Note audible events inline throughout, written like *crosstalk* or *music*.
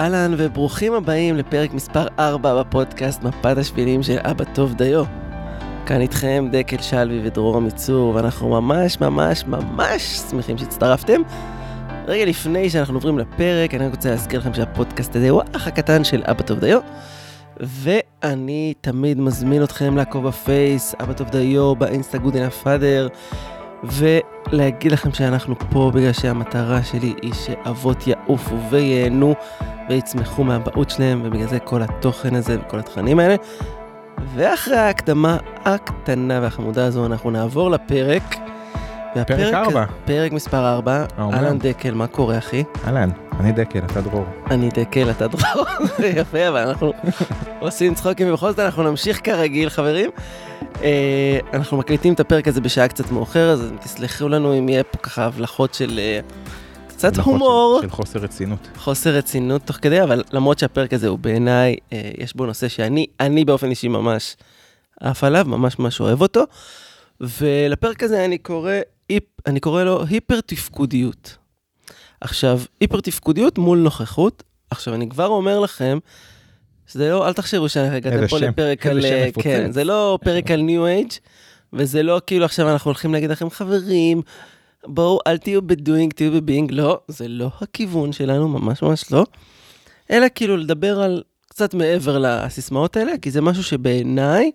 אהלן וברוכים הבאים לפרק מספר 4 בפודקאסט מפת השבילים של אבא טוב דיו. כאן איתכם דקל שלוי ודרור עמיצור, ואנחנו ממש ממש ממש שמחים שהצטרפתם. רגע לפני שאנחנו עוברים לפרק, אני רוצה להזכיר לכם שהפודקאסט הזה הוא האח הקטן של אבא טוב דיו. ואני תמיד מזמין אתכם לעקוב בפייס, אבא טוב דיו, באינסטה הפאדר, ולהגיד לכם שאנחנו פה בגלל שהמטרה שלי היא שאבות יעופו וייהנו ויצמחו מהבעות שלהם, ובגלל זה כל התוכן הזה וכל התכנים האלה. ואחרי ההקדמה הקטנה והחמודה הזו, אנחנו נעבור לפרק. פרק ארבע. פרק מספר 4. האומנם? אהלן דקל, מה קורה אחי? אהלן, אני דקל, אתה דרור. אני דקל, אתה דרור. *laughs* יפה, אבל אנחנו עושים צחוקים, ובכל זאת אנחנו נמשיך כרגיל, חברים. אה, אנחנו מקליטים את הפרק הזה בשעה קצת מאוחרת, אז תסלחו לנו אם יהיה פה ככה הבלחות של אה, קצת הומור. של, של חוסר רצינות. חוסר רצינות תוך כדי, אבל למרות שהפרק הזה הוא בעיניי, אה, יש בו נושא שאני, אני באופן אישי ממש עף עליו, ממש ממש אוהב אותו. ולפרק הזה אני קורא, היפ, אני קורא לו היפר תפקודיות. עכשיו, היפר תפקודיות מול נוכחות. עכשיו, אני כבר אומר לכם, שזה לא, אל תחשבו שהגעתם איזה פה לפרק על, אה. כן, זה לא פרק על ניו אייג', וזה לא כאילו עכשיו אנחנו הולכים להגיד לכם, חברים, בואו, אל תהיו בדואינג, תהיו בביינג, לא, זה לא הכיוון שלנו, ממש ממש לא. אלא כאילו לדבר על קצת מעבר לסיסמאות האלה, כי זה משהו שבעיניי,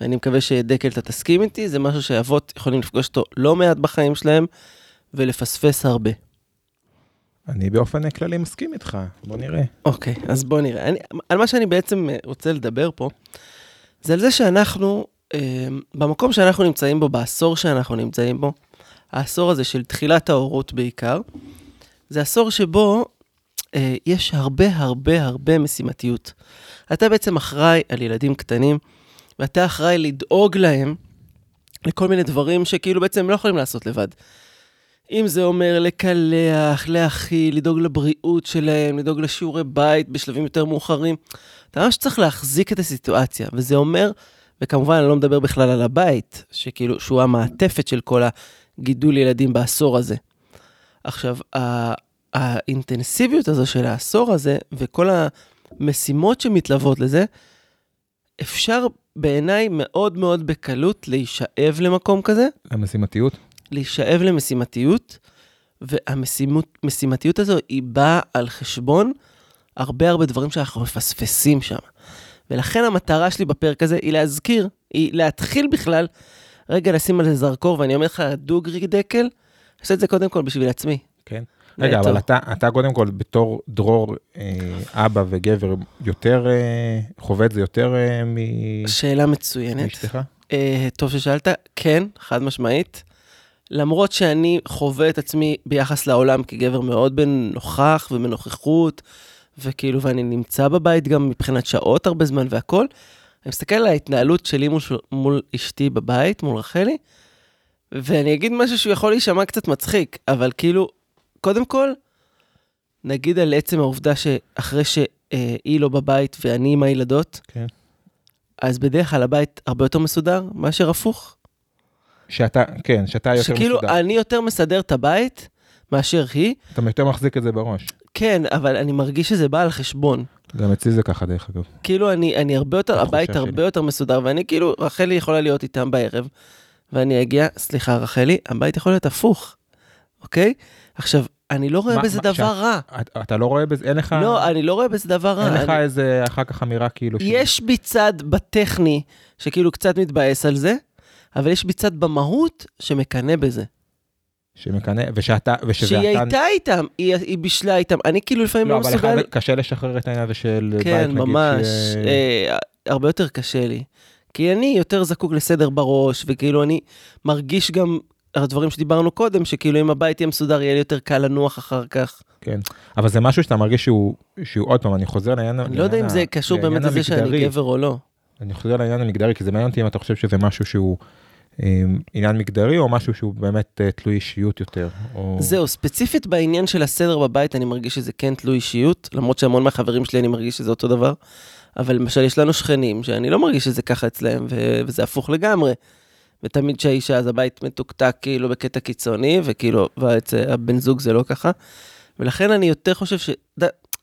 ואני מקווה שדקל אתה תסכים איתי, זה משהו שאבות יכולים לפגוש אותו לא מעט בחיים שלהם, ולפספס הרבה. אני באופן כללי מסכים איתך, בוא נראה. אוקיי, אז בוא נראה. אני, על מה שאני בעצם אה, רוצה לדבר פה, זה על זה שאנחנו, אה, במקום שאנחנו נמצאים בו, בעשור שאנחנו נמצאים בו, העשור הזה של תחילת ההורות בעיקר, זה עשור שבו אה, יש הרבה הרבה הרבה משימתיות. אתה בעצם אחראי על ילדים קטנים, ואתה אחראי לדאוג להם לכל מיני דברים שכאילו בעצם הם לא יכולים לעשות לבד. אם זה אומר לקלח, להאכיל, לדאוג לבריאות שלהם, לדאוג לשיעורי בית בשלבים יותר מאוחרים. אתה ממש צריך להחזיק את הסיטואציה, וזה אומר, וכמובן אני לא מדבר בכלל על הבית, שכאילו, שהוא המעטפת של כל הגידול ילדים בעשור הזה. עכשיו, ה- האינטנסיביות הזו של העשור הזה, וכל המשימות שמתלוות לזה, אפשר בעיניי מאוד מאוד בקלות להישאב למקום כזה, המשימתיות? להישאב למשימתיות, והמשימתיות הזו היא באה על חשבון הרבה הרבה דברים שאנחנו מפספסים שם. ולכן המטרה שלי בפרק הזה היא להזכיר, היא להתחיל בכלל, רגע לשים על זה זרקור, ואני אומר לך, דוגרי דקל, אני עושה את זה קודם כל בשביל עצמי. כן. רגע, נטו. אבל אתה, אתה קודם כל בתור דרור, אה, אבא וגבר, יותר אה, חווה את זה יותר אה, מ- שאלה מצוינת. מאשתך? אה, טוב ששאלת, כן, חד משמעית. למרות שאני חווה את עצמי ביחס לעולם כגבר מאוד בנוכח ובנוכחות, וכאילו, ואני נמצא בבית גם מבחינת שעות הרבה זמן והכל, אני מסתכל על ההתנהלות שלי מול, מול אשתי בבית, מול רחלי, ואני אגיד משהו שהוא יכול להישמע קצת מצחיק, אבל כאילו, קודם כל, נגיד על עצם העובדה שאחרי שהיא לא בבית ואני עם הילדות, כן. אז בדרך כלל הבית הרבה יותר מסודר מאשר הפוך. שאתה, כן, שאתה יותר שכאילו מסודר. אני יותר מסדר את הבית מאשר היא, אתה יותר מחזיק את זה בראש. כן, אבל אני מרגיש שזה בא על חשבון. גם אצלי זה ככה, דרך אגב. כאילו אני, אני הרבה יותר, הבית שלי. הרבה יותר מסודר, ואני כאילו, רחלי יכולה להיות איתם בערב, ואני אגיע, סליחה רחלי, הבית יכול להיות הפוך, אוקיי? עכשיו, אני לא רואה מה- בזה מה- דבר שאת- רע. אתה- אתה לא רואה בזה, אין לך, לא, אני לא רואה בזה דבר רע. אין לך אני- איזה אחר כך אמירה כאילו, ש- יש בי צד בטכני שכאילו קצת מתבאס על זה, אבל יש בי צד במהות שמקנא בזה. שמקנא, ושאתה, ושזה שהיא אתה, הייתה איתם, היא, היא בישלה איתם, אני כאילו לפעמים לא, לא, אבל מסוגל... לך קשה לשחרר את העניין הזה של בית, כן, נגיד, ממש, ש- אה, הרבה יותר קשה לי. כי אני יותר זקוק לסדר בראש, וכאילו אני מרגיש גם, הדברים שדיברנו קודם, שכאילו אם הבית יהיה מסודר, יהיה לי יותר קל לנוח אחר כך. כן, אבל זה משהו שאתה מרגיש שהוא, שהוא עוד פעם, אני חוזר לעניין, אני לא יודע אם זה קשור באמת לזה שאני. גבר או לא. אני חוזר לעניין המגדרי, כי זה מעניין אותי אם אתה חושב שזה משהו שהוא עניין מגדרי, או משהו שהוא באמת אה, תלוי אישיות יותר. או... זהו, ספציפית בעניין של הסדר בבית, אני מרגיש שזה כן תלוי אישיות, למרות שהמון מהחברים שלי אני מרגיש שזה אותו דבר. אבל למשל, יש לנו שכנים שאני לא מרגיש שזה ככה אצלם, ו- וזה הפוך לגמרי. ותמיד שהאישה, אז הבית מתוקתק כאילו בקטע קיצוני, וכאילו, ואצל הבן זוג זה לא ככה. ולכן אני יותר חושב ש...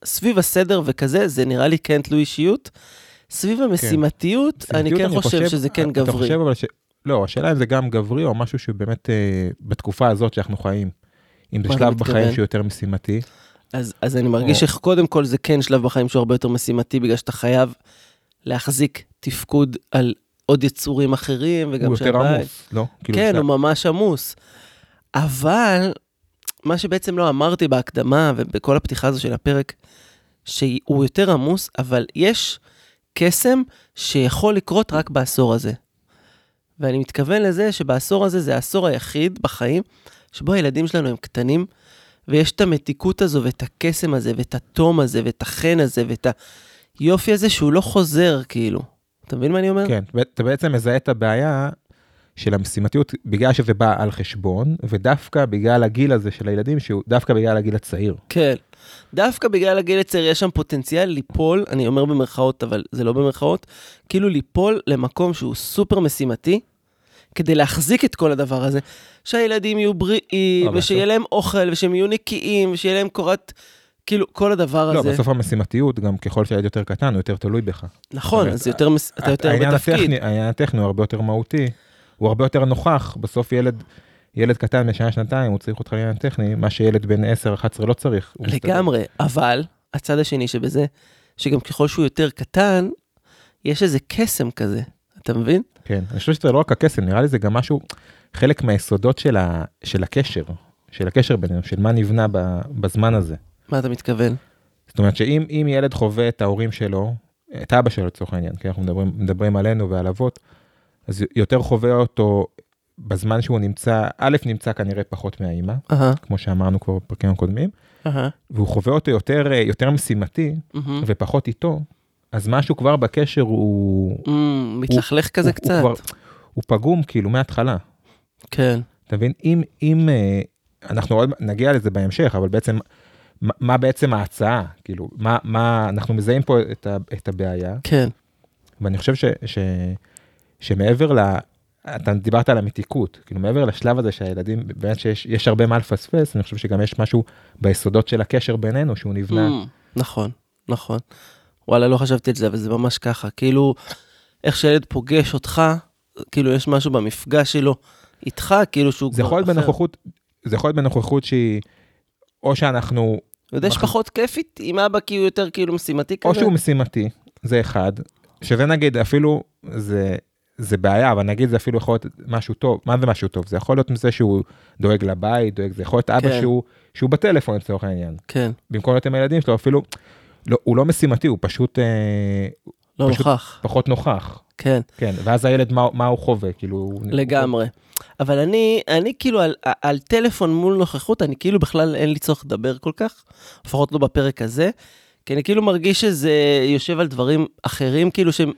סביב הסדר וכזה, זה נראה לי כן תלוי אישיות. סביב המשימתיות, אני משימתיות, כן חושב שזה כן אתה גברי. חושב אבל ש... לא, השאלה אם זה גם גברי או משהו שבאמת אה, בתקופה הזאת שאנחנו חיים. אם זה שלב מתכוון? בחיים שהוא יותר משימתי. אז, אז אני מרגיש או- שקודם כל זה כן שלב בחיים שהוא הרבה יותר משימתי, בגלל שאתה חייב להחזיק תפקוד על עוד יצורים אחרים, וגם הוא יותר שהבית- עמוס, לא? כאילו, כן, הוא ממש עמוס. אבל, מה שבעצם לא אמרתי בהקדמה ובכל הפתיחה הזו של הפרק, שהוא יותר עמוס, אבל יש קסם שיכול לקרות רק בעשור הזה. ואני מתכוון לזה שבעשור הזה זה העשור היחיד בחיים שבו הילדים שלנו הם קטנים, ויש את המתיקות הזו ואת הקסם הזה ואת התום הזה ואת החן הזה ואת היופי הזה שהוא לא חוזר, כאילו. אתה מבין מה אני אומר? כן, אתה בעצם מזהה את הבעיה של המשימתיות בגלל שזה בא על חשבון, ודווקא בגלל הגיל הזה של הילדים, שהוא דווקא בגלל הגיל הצעיר. כן. דווקא בגלל הגיל הצעיר יש שם פוטנציאל ליפול, אני אומר במרכאות, אבל זה לא במרכאות, כאילו ליפול למקום שהוא סופר משימתי, כדי להחזיק את כל הדבר הזה, שהילדים יהיו בריאים, אבל ושיהיה להם אוכל, ושהם יהיו נקיים, ושיהיה להם קורת, כאילו, כל הדבר לא, הזה. בסוף המשימתיות, גם ככל שהילד יותר קטן, הוא יותר תלוי בך. נכון, אז יותר, מס- אתה יותר בתפקיד. הטכני, העניין הטכני הוא הרבה יותר מהותי, הוא הרבה יותר נוכח, בסוף ילד, ילד קטן בשנה שנתיים, הוא צריך אותך לעניין טכני, מה שילד בן 10-11 לא צריך. הוא מסתדר. לגמרי, אבל הצד השני שבזה, שגם ככל שהוא יותר קטן, יש איזה קסם כזה, אתה מבין? כן, אני חושב שזה לא רק הקסם, נראה לי זה גם משהו, חלק מהיסודות של, ה, של הקשר, של הקשר בינינו, של מה נבנה ב, בזמן הזה. מה אתה מתכוון? זאת אומרת שאם אם ילד חווה את ההורים שלו, את אבא שלו לצורך העניין, כי אנחנו מדברים, מדברים עלינו ועל אבות, אז יותר חווה אותו בזמן שהוא נמצא, א', נמצא כנראה פחות מהאימא, אהה, כמו שאמרנו כבר בפרקים הקודמים, אהה, והוא חווה אותו יותר, אה, יותר משימתי מהמם. ופחות איתו, אז משהו כבר בקשר הוא, אמ, מתלכלך כזה הוא- הוא קצת. כבר- הוא פגום כאילו מההתחלה. כן, אתה מבין? אם, אם אה, אנחנו עוד נגיע לזה בהמשך, אבל בעצם, מה, מה בעצם ההצעה? כאילו, מה, מה, אנחנו מזהים פה את, ה, את הבעיה, כן, ואני חושב ש, ש, שמעבר ל... אתה דיברת על המתיקות, כאילו מעבר לשלב הזה שהילדים, באמת שיש יש הרבה מה לפספס, אני חושב שגם יש משהו ביסודות של הקשר בינינו שהוא נבנה. אמ, נכון, נכון. וואלה, לא חשבתי על זה, אבל זה ממש ככה. כאילו, איך שילד פוגש אותך, כאילו יש משהו במפגש שלו איתך, כאילו שהוא זה יכול להיות. בנוכחות, זה יכול להיות בנוכחות שהיא, או שאנחנו, אתה יודע שפחות כיפית עם אבא כי הוא יותר כאילו משימתי כזה? או שהוא משימתי, זה אחד, שזה נגיד אפילו, זה, זה בעיה, אבל נגיד זה אפילו יכול להיות משהו טוב, מה זה משהו טוב? זה יכול להיות מזה שהוא דואג לבית, דואג, זה יכול להיות אבא כן. שהוא, שהוא בטלפון לצורך העניין, כן, במקום להיות עם הילדים שלו אפילו, לא, הוא לא משימתי, הוא פשוט אה, לא פשוט- נוכח. פחות נוכח, כן, כן, ואז הילד מה, מה הוא חווה, כאילו, הוא- לגמרי. אבל אני, אני כאילו על, על טלפון מול נוכחות, אני כאילו בכלל אין לי צורך לדבר כל כך, לפחות לא בפרק הזה, כי אני כאילו מרגיש שזה יושב על דברים אחרים, כאילו שהם,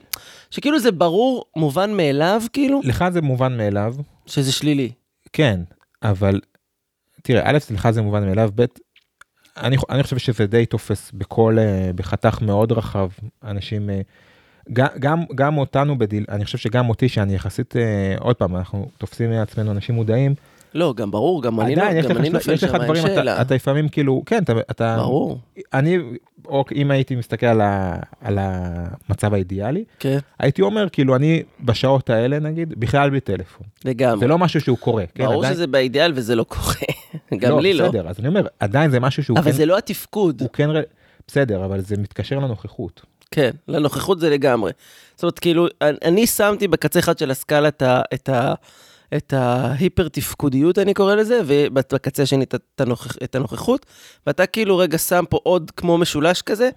שכאילו זה ברור, מובן מאליו, כאילו, לך זה מובן מאליו, שזה שלילי. כן, אבל תראה, א', לך זה מובן מאליו, ב', אני, אני חושב שזה די תופס בכל, אה, בחתך מאוד רחב, אנשים, אה, גם, גם, גם אותנו בדיל, אני חושב שגם אותי, שאני יחסית, אה, עוד פעם, אנחנו תופסים מעצמנו אנשים מודעים, לא, גם ברור, גם אני, עדיין לא- גם אני נופל יש לך שם, אין דברים, אתה, שאלה. אתה לפעמים כאילו, כן, אתה, אתה ברור, אני, או אם הייתי מסתכל על, ה, על המצב האידיאלי, כן, הייתי אומר, כאילו, אני בשעות האלה, נגיד, בכלל בלי טלפון. לגמרי. זה לא משהו שהוא קורה. כן, ברור עדיין- שזה באידיאל וזה לא קורה. *laughs* גם לי לא. בסדר, אז אני אומר, עדיין זה משהו שהוא אבל כן, זה לא התפקוד. הוא כן, בסדר, אבל זה מתקשר לנוכחות. כן, לנוכחות זה לגמרי. זאת אומרת, כאילו, אני, אני שמתי בקצה אחד של הסקאלה את, ה, את, ה, את ההיפר תפקודיות, אני קורא לזה, ובקצה השני את, את, הנוכח, את הנוכחות, ואתה כאילו רגע שם פה עוד כמו משולש כזה,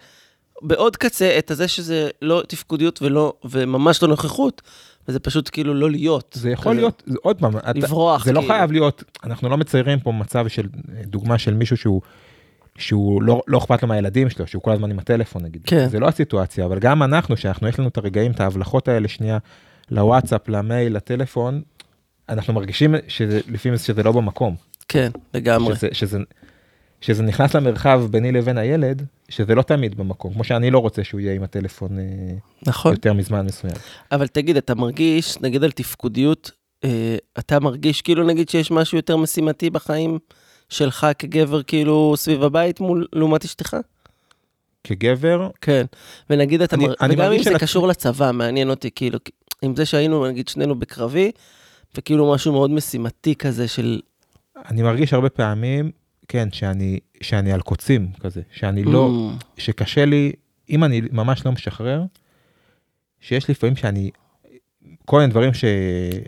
בעוד קצה את הזה שזה לא תפקודיות ולא, וממש לא נוכחות, וזה פשוט כאילו לא להיות. זה יכול כזה. להיות, זה- עוד פעם, אתה- לברוח, זה לא כאילו. חייב להיות, אנחנו לא מציירים פה מצב של, דוגמה של מישהו שהוא, שהוא לא, לא אכפת לו מהילדים שלו, שהוא כל הזמן עם הטלפון נגיד. כן. זה לא הסיטואציה, אבל גם אנחנו, שאנחנו, יש לנו את הרגעים, את ההבלחות האלה שנייה, לוואטסאפ, למייל, לטלפון, אנחנו מרגישים שלפעמים שזה לא במקום. כן, לגמרי. שזה, שזה, שזה נכנס למרחב ביני לבין הילד, שזה לא תמיד במקום, כמו שאני לא רוצה שהוא יהיה עם הטלפון אה, נכון. יותר מזמן מסוים. אבל תגיד, אתה מרגיש, נגיד על תפקודיות, אה, אתה מרגיש כאילו נגיד שיש משהו יותר משימתי בחיים שלך כגבר, כאילו סביב הבית מול, לעומת אשתך? כגבר, כן, ונגיד אתה, אני- מר... אני וגם אם מרגיש זה של- קשור לצבא, מעניין אותי, כאילו, עם זה שהיינו, נגיד, שנינו בקרבי, וכאילו משהו מאוד משימתי כזה של... אני מרגיש הרבה פעמים, כן, שאני, שאני על קוצים כזה, שאני לא, Mm, שקשה לי, אם אני ממש לא משחרר, שיש לפעמים שאני, כל מיני דברים ש...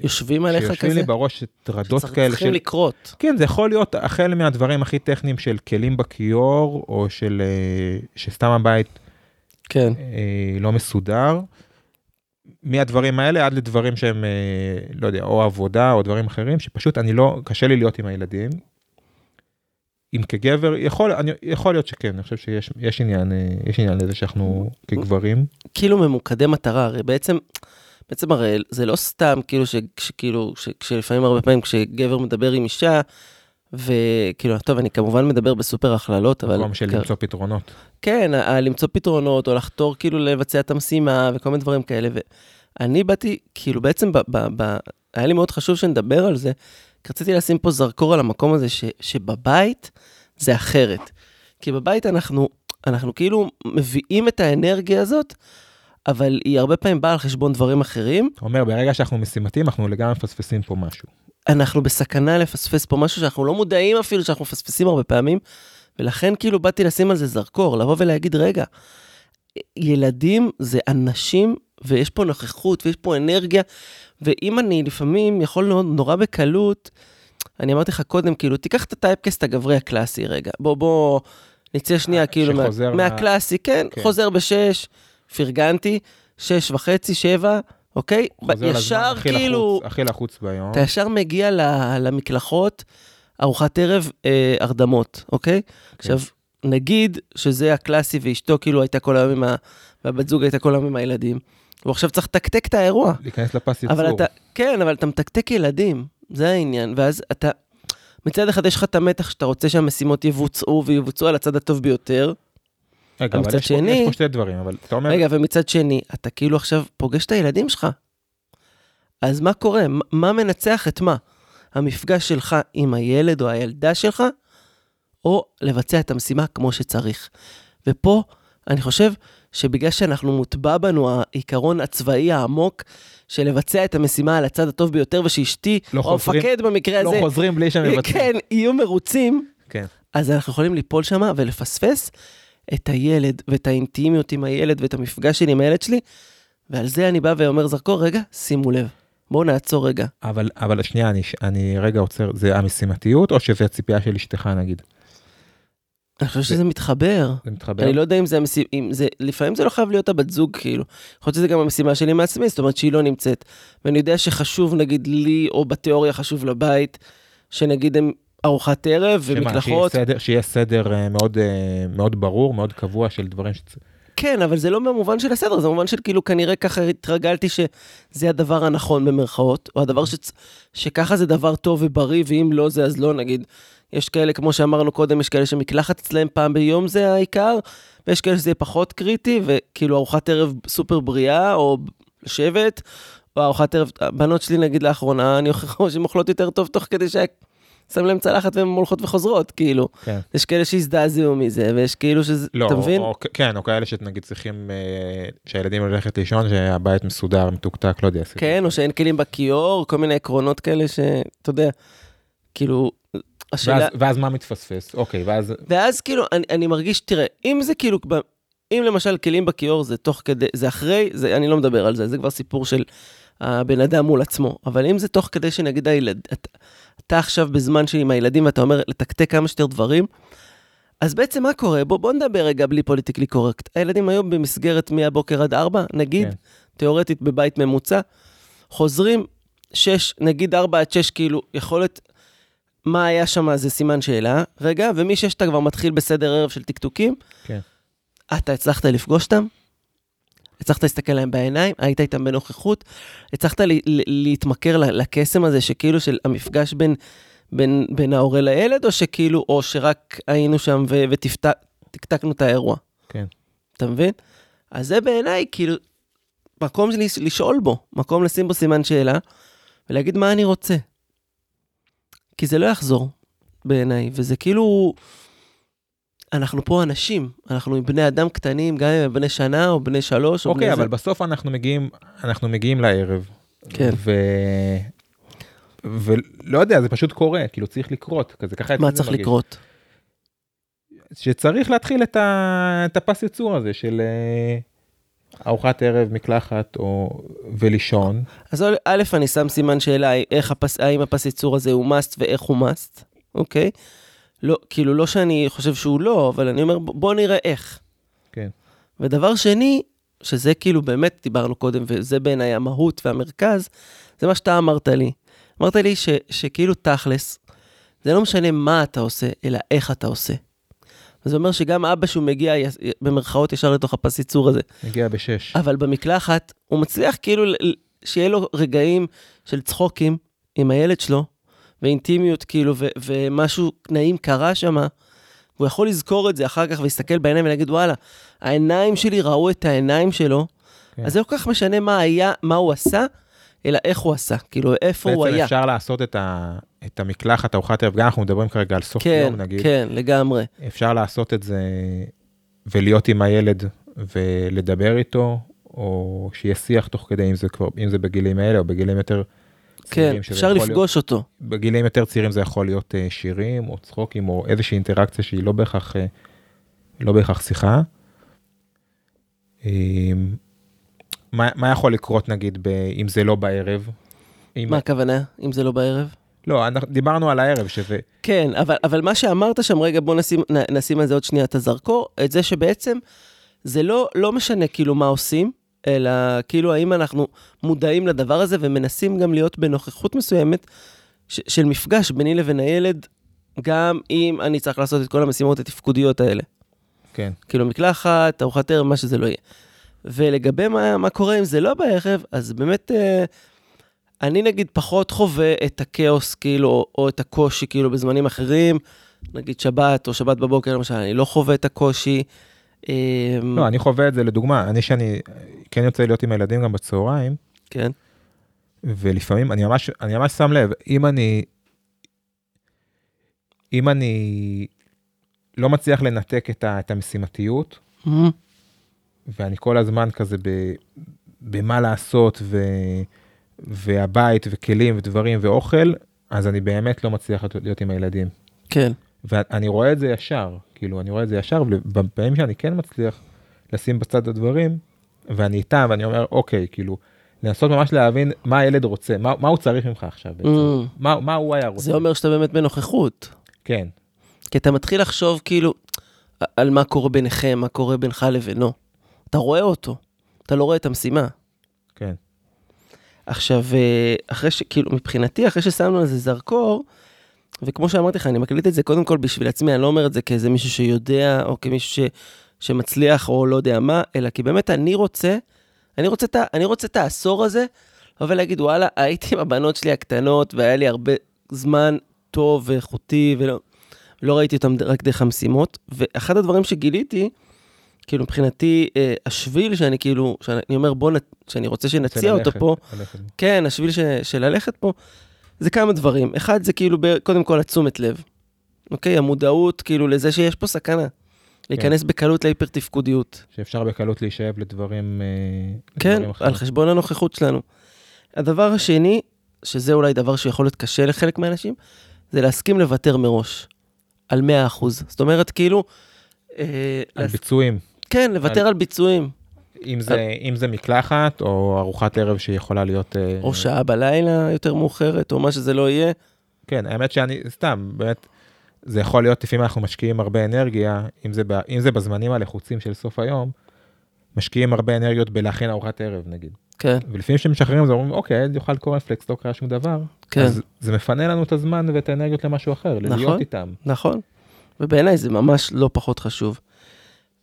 יושבים עליך שיושבים כזה, לי בראש, טרדות כאלה שצריכים של... לקרות. כן, זה יכול להיות החל מהדברים הכי טכניים של כלים בכיור, או של... אה, שסתם הבית כן. אה, לא מסודר. מהדברים האלה עד לדברים שהם, אה, לא יודע, או עבודה או דברים אחרים, שפשוט אני לא, קשה לי להיות עם הילדים. אם כגבר, יכול, אני, יכול להיות שכן, אני חושב שיש יש עניין, אה, יש עניין לזה שאנחנו כגברים. כאילו ממוקדי מטרה, הרי בעצם, בעצם הרי זה לא סתם כאילו ש, שכאילו, ש, כשלפעמים הרבה פעמים כשגבר מדבר עם אישה, וכאילו, טוב, אני כמובן מדבר בסופר הכללות, אבל... במקום של כ- למצוא פתרונות. כן, למצוא פתרונות, או לחתור כאילו לבצע את המשימה, וכל מיני דברים כאלה. ואני באתי, כאילו בעצם, ב, ב, ב, היה לי מאוד חשוב שנדבר על זה, כי רציתי לשים פה זרקור על המקום הזה, ש, שבבית זה אחרת. כי בבית אנחנו, אנחנו כאילו מביאים את האנרגיה הזאת, אבל היא הרבה פעמים באה על חשבון דברים אחרים. אומר, ברגע שאנחנו משימתיים, אנחנו לגמרי מפספסים פה משהו. אנחנו בסכנה לפספס פה משהו שאנחנו לא מודעים אפילו שאנחנו מפספסים הרבה פעמים, ולכן כאילו באתי לשים על זה זרקור, לבוא ולהגיד, רגע, ילדים זה אנשים, ויש פה נוכחות, ויש פה אנרגיה, ואם אני לפעמים יכול נורא, נורא בקלות, אני אמרתי לך קודם, כאילו, תיקח את הטייפקסט הגברי הקלאסי רגע, בוא, בוא, נצא שנייה, כאילו, מה, מה- מהקלאסי, כן, כן. חוזר בשש, פרגנתי, שש וחצי, שבע, אוקיי? חוזר לזמן ישר הכי כאילו, הכי לחוץ ביום. אתה ישר מגיע למקלחות, ארוחת ערב, אה, הרדמות, אוקיי? עכשיו, נגיד שזה הקלאסי ואשתו כאילו הייתה כל היום עם ה... והבת זוג הייתה כל היום עם הילדים. הוא עכשיו צריך לתקתק את האירוע. להיכנס לפס ייצור. אבל אתה, כן, אבל אתה מתקתק ילדים, זה העניין. ואז אתה, מצד אחד יש לך את המתח שאתה רוצה שהמשימות יבוצעו ויבוצעו על הצד הטוב ביותר. רגע, אבל יש פה- שני- יש פה שתי דברים, אבל אתה אומר, רגע, ומצד שני, אתה כאילו עכשיו פוגש את הילדים שלך. אז מה קורה? מה- מנצח את מה? המפגש שלך עם הילד או הילדה שלך, או לבצע את המשימה כמו שצריך. ופה, אני חושב שבגלל שאנחנו מוטבע בנו העיקרון הצבאי העמוק של לבצע את המשימה על הצד הטוב ביותר, ושאשתי, לא או המפקד במקרה לא הזה, חוזרים בלי שהם *laughs* מבצעים. כן, יהיו מרוצים, כן. אז אנחנו יכולים ליפול שם ולפספס את הילד ואת האינטימיות עם הילד ואת המפגש שלי עם הילד שלי, ועל זה אני בא ואומר זרקור, רגע, שימו לב, בואו נעצור רגע. אבל, אבל שנייה, אני, אני רגע עוצר, זה המשימתיות או שזה הציפייה של אשתך נגיד? אני חושב שזה מתחבר. זה מתחבר? אני לא יודע אם זה המשימה, אם זה, לפעמים זה לא חייב להיות הבת זוג, כאילו. יכול להיות שזה גם המשימה שלי מעצמי, זאת אומרת שהיא לא נמצאת. ואני יודע שחשוב, נגיד, לי, או בתיאוריה חשוב לבית, שנגיד הם ארוחת ערב ומקלחות. שיהיה סדר, שיהיה סדר אה, מאוד, אה, מאוד ברור, מאוד קבוע של דברים שצ... כן, אבל זה לא במובן של הסדר, זה במובן של כאילו כנראה ככה התרגלתי שזה הדבר הנכון במרכאות, או הדבר ש... שככה זה דבר טוב ובריא, ואם לא זה אז לא, נגיד. יש כאלה, כמו שאמרנו קודם, יש כאלה שמקלחת אצלהם פעם ביום זה העיקר, ויש כאלה שזה יהיה פחות קריטי, וכאילו ארוחת ערב סופר בריאה, או לשבת, או ארוחת ערב, הבנות שלי נגיד לאחרונה, אני הוכיחה *laughs* שהן אוכלות יותר טוב תוך כדי ש... שם להם צלחת והן הולכות וחוזרות, כאילו. כן. יש כאלה שהזדעזעו מזה, ויש כאילו שזה, לא, אתה מבין? או, כן, או כאלה שנגיד צריכים, אה, שהילדים הולכת לישון, שהבית מסודר, מתוקתק, לא יודע. כן, או שאין כלים בכיור, כל מיני עקרונות כאלה שאתה יודע, כאילו, השאלה... ואז, ואז מה מתפספס? אוקיי, ואז... ואז כאילו, אני, אני מרגיש, תראה, אם זה כאילו, אם למשל כלים בכיור זה תוך כדי, זה אחרי, זה, אני לא מדבר על זה, זה כבר סיפור של הבן אדם מול עצמו. אבל אם זה תוך כדי שנגיד הילד, אתה, עכשיו בזמן שעם הילדים ואתה אומר לתקתק כמה שיותר דברים, אז בעצם מה קורה? בוא, בוא נדבר רגע בלי פוליטיקלי קורקט. הילדים היום במסגרת מהבוקר עד ארבע, נגיד, כן. כן. תיאורטית בבית ממוצע, חוזרים שש, נגיד ארבע עד שש, כאילו, יכולת, מה היה שם זה סימן שאלה, רגע, ומשש אתה כבר מתחיל בסדר ערב של טקטוקים, כן. אתה הצלחת לפגוש אותם? הצלחת להסתכל להם בעיניים? היית איתם בנוכחות? הצלחת להתמכר לקסם הזה שכאילו של המפגש בין, בין, בין ההורה לילד, או שכאילו, או שרק היינו שם ו- וטקטקנו את האירוע? כן. אתה מבין? אז זה בעיניי כאילו מקום לשאול בו, מקום לשים בו סימן שאלה, ולהגיד מה אני רוצה. כי זה לא יחזור בעיניי, וזה כאילו... אנחנו פה אנשים, אנחנו בני אדם קטנים, גם אם הם בני שנה או בני שלוש אוקיי, זה. אבל בסוף אנחנו מגיעים, אנחנו מגיעים לערב. כן. ו... ולא יודע, זה פשוט קורה, כאילו צריך לקרות, כזה ככה מה זה צריך מרגיש. לקרות? שצריך להתחיל את, ה... את הפס ייצור הזה של אה, ארוחת ערב, מקלחת או... ולישון. אז א', אני שם סימן שאלה, איך הפס, האם הפס ייצור הזה הוא must ואיך הוא must, אוקיי? לא, כאילו, לא שאני חושב שהוא לא, אבל אני אומר, בוא נראה איך. כן. ודבר שני, שזה כאילו באמת דיברנו קודם, וזה בעיניי המהות והמרכז, זה מה שאתה אמרת לי. אמרת לי ש, שכאילו תכלס, זה לא משנה מה אתה עושה, אלא איך אתה עושה. זה אומר שגם אבא שהוא מגיע במרכאות ישר לתוך הפס ייצור הזה. מגיע בשש. אבל במקלחת, הוא מצליח כאילו שיהיה לו רגעים של צחוקים עם הילד שלו, ואינטימיות כאילו, ו- ומשהו נעים קרה שם, והוא יכול לזכור את זה אחר כך ולהסתכל בעיניים ולהגיד, וואלה, העיניים שלי ראו את העיניים שלו, כן. אז זה לא כל כך משנה מה היה, מה הוא עשה, אלא איך הוא עשה, כאילו, איפה הוא בעצם היה. אפשר לעשות את, ה... את המקלחת, ארוחת ערב, גם אנחנו מדברים כרגע על סוף כן, יום נגיד. כן, לגמרי. אפשר לעשות את זה ולהיות עם הילד ולדבר איתו, או שיהיה שיח תוך כדי, אם זה כבר, אם זה בגילים האלה או בגילים יותר כן, אפשר יכול להיות- לפגוש אותו. בגילים יותר צעירים זה יכול להיות אה, שירים או צחוקים או איזושהי אינטראקציה שהיא לא בהכרח, אה, לא בהכרח שיחה. אה, מה, מה יכול לקרות נגיד ב, אם זה לא בערב? אם, מה הכוונה, אם זה לא בערב? לא, אנחנו, דיברנו על הערב שזה, כן, אבל, אבל מה שאמרת שם, רגע, בוא נשים, נשים על זה עוד שנייה את הזרקור, את זה שבעצם זה לא, לא משנה כאילו מה עושים, אלא כאילו האם אנחנו מודעים לדבר הזה ומנסים גם להיות בנוכחות מסוימת ש, של מפגש ביני לבין הילד, גם אם אני צריך לעשות את כל המשימות התפקודיות האלה. כן, כאילו מקלחת, ארוחת ערב, מה שזה לא יהיה. ולגבי מה, מה קורה אם זה לא בערב, אז באמת, אה, אני נגיד פחות חווה את הכאוס, כאילו, או, או את הקושי, כאילו, בזמנים אחרים, נגיד שבת או שבת בבוקר, למשל, אני לא חווה את הקושי. אה, לא, אני חווה את זה לדוגמה, אני שאני כן יוצא להיות עם הילדים גם בצהריים, כן, ולפעמים אני ממש, אני ממש שם לב, אם אני, אם אני לא מצליח לנתק את, ה, את המשימתיות, מהמם, ואני כל הזמן כזה ב, במה לעשות, ו, והבית, וכלים, ודברים, ואוכל, אז אני באמת לא מצליח להיות עם הילדים. כן, ואני רואה את זה ישר, כאילו, אני רואה את זה ישר, ובפעמים שאני כן מצליח לשים בצד הדברים, ואני איתם, ואני אומר, אוקיי, כאילו, לנסות ממש להבין מה הילד רוצה, מה, מה הוא צריך ממך עכשיו בעצם, Mm. מה, מה הוא היה רוצה. זה אומר שאתה באמת בנוכחות. כן, כי אתה מתחיל לחשוב כאילו על מה קורה ביניכם, מה קורה בינך לבינו. אתה רואה אותו, אתה לא רואה את המשימה. כן, עכשיו, אה, אחרי ש... כאילו, מבחינתי, אחרי ששמנו על זה זרקור, וכמו שאמרתי לך, אני מקליט את זה קודם כל בשביל עצמי, אני לא אומר את זה כאיזה מישהו שיודע, או כמישהו ש... שמצליח, או לא יודע מה, אלא כי באמת אני רוצה, אני רוצה את. אני רוצה את העשור הזה, לבוא ולהגיד, וואלה, הייתי עם הבנות שלי הקטנות, והיה לי הרבה זמן טוב ואיכותי, ולא לא ראיתי אותם רק דרך המשימות. ואחד הדברים שגיליתי, כאילו מבחינתי, אה, השביל שאני כאילו, שאני אומר, בוא, נ... שאני רוצה שנציע אותו פה, ללכת. כן, השביל ש, של ללכת פה, זה כמה דברים. אחד, זה כאילו, ב, קודם כל, התשומת לב. אוקיי? המודעות, כאילו, לזה שיש פה סכנה. להיכנס בקלות להיפר תפקודיות. שאפשר בקלות להישאב לדברים, אה, כן, לדברים אחרים. על חשבון הנוכחות שלנו. הדבר השני, שזה אולי דבר שיכול להיות קשה לחלק מהאנשים, זה להסכים לוותר מראש. על 100%. זאת אומרת, כאילו... אה, על להס... ביצועים, כן, לוותר על- על ביצועים. אם זה, אם זה מקלחת, או ארוחת ערב שיכולה להיות... אה, או שעה בלילה יותר מאוחרת, או מה שזה לא יהיה. כן, האמת שאני, סתם, באמת, זה יכול להיות, לפעמים אנחנו משקיעים הרבה אנרגיה, אם זה, ב, אם זה בזמנים הלחוצים של סוף היום, משקיעים הרבה אנרגיות בלהכין ארוחת ערב, נגיד. כן, ולפעמים כשמשחררים, זה אומרים, אוקיי, הילד יאכל קורנפלקס, לא קרה שום דבר. כן. אז זה מפנה לנו את הזמן ואת האנרגיות למשהו אחר, נכון. להיות איתם. נכון. ובעיניי זה ממש לא פחות חשוב.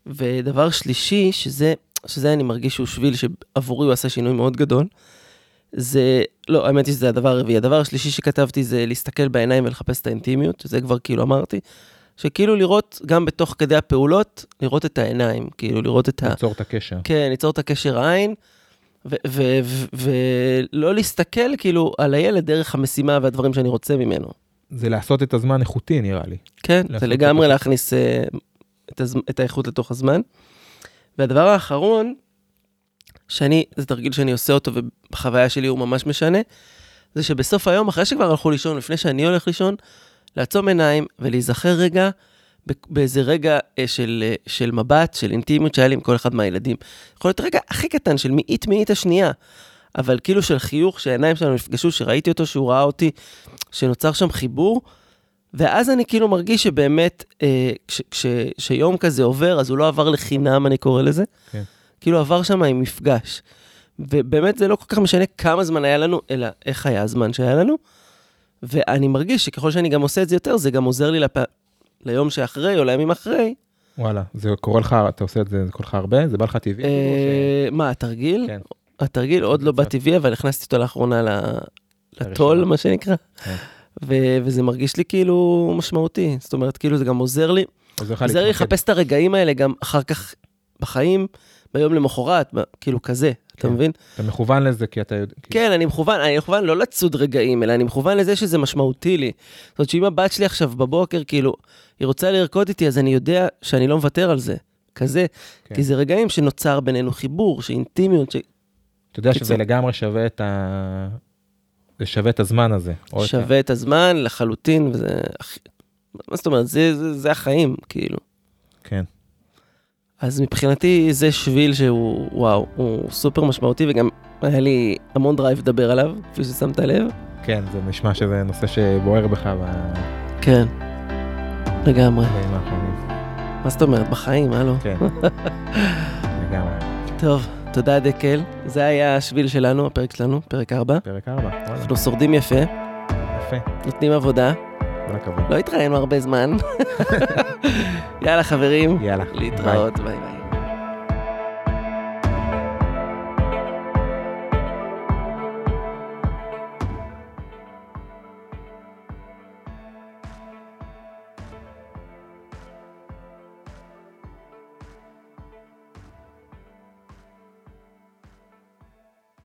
ודבר שלישי, שזה, שזה אני מרגיש שהוא שביל שעבורי הוא עשה שינוי מאוד גדול, זה, לא, האמת היא שזה הדבר הרביעי. הדבר השלישי שכתבתי זה להסתכל בעיניים ולחפש את האינטימיות, שזה כבר כאילו אמרתי, שכאילו לראות גם בתוך כדי הפעולות, לראות את העיניים, כאילו לראות את ה... ליצור את הקשר. כן, ליצור את הקשר העין, ולא להסתכל כאילו על הילד דרך המשימה והדברים שאני רוצה ממנו. זה לעשות את הזמן איכותי, נראה לי. כן, זה את לגמרי הפשוט. להכניס אה, את, הז... את האיכות לתוך הזמן. והדבר האחרון, שאני, זה תרגיל שאני עושה אותו ובחוויה שלי הוא ממש משנה, זה שבסוף היום, אחרי שכבר הלכו לישון, לפני שאני הולך לישון, לעצום עיניים ולהיזכר רגע באיזה רגע אה, של, אה, של מבט, של אינטימיות שהיה לי עם כל אחד מהילדים. יכול להיות רגע הכי קטן של מאית מאית השנייה, אבל כאילו של חיוך, שהעיניים שלנו נפגשו, שראיתי אותו, שהוא ראה אותי, שנוצר שם חיבור, ואז אני כאילו מרגיש שבאמת, אה, כש, כש, שיום כזה עובר, אז הוא לא עבר לחינם, אני קורא לזה. כן. כאילו עבר שם עם מפגש. ובאמת זה לא כל כך משנה כמה זמן היה לנו, אלא איך היה הזמן שהיה לנו. ואני מרגיש שככל שאני גם עושה את זה יותר, זה גם עוזר לי לפ... ליום שאחרי או לימים אחרי. וואלה, זה קורה לך, אתה עושה את זה, זה קורה לך הרבה? זה בא לך טבעי? אה, מה, התרגיל? כן. התרגיל עוד לא בא טבעי, אבל הכנסתי אותו לאחרונה לטול, מה שנקרא. כן. וזה מרגיש לי כאילו משמעותי. זאת אומרת, כאילו זה גם עוזר לי. עוזר לי לחפש את הרגעים האלה גם אחר כך בחיים, ביום למחרת, כאילו כזה. אתה כן. מבין? אתה מכוון לזה כי אתה יודע... כן, אני מכוון, אני מכוון לא לצוד רגעים, אלא אני מכוון לזה שזה משמעותי לי. זאת אומרת שאם הבת שלי עכשיו בבוקר, כאילו, היא רוצה לרקוד איתי, אז אני יודע שאני לא מוותר על זה. כזה. כן. כי זה רגעים שנוצר בינינו חיבור, שאינטימיות, ש... אתה יודע שזה לגמרי שווה את ה... זה שווה את הזמן הזה. שווה את הזמן לחלוטין, וזה... מה זאת אומרת? זה, זה, זה החיים, כאילו. כן. אז מבחינתי זה שביל שהוא, וואו, הוא סופר משמעותי, וגם היה לי המון דרייב לדבר עליו, כפי ששמת לב. כן, זה נשמע שזה נושא שבוער בך. ב... כן, לגמרי. מה זאת אומרת? בחיים, הלו. כן, *laughs* לגמרי. טוב, תודה דקל. זה היה השביל שלנו, הפרק שלנו, פרק 4. פרק 4, וואלה. אנחנו שורדים יפה. יפה. נותנים עבודה. כל הכבוד. לא התראינו הרבה זמן. *laughs* יאללה חברים. יאללה. להתראות, ביי ביי.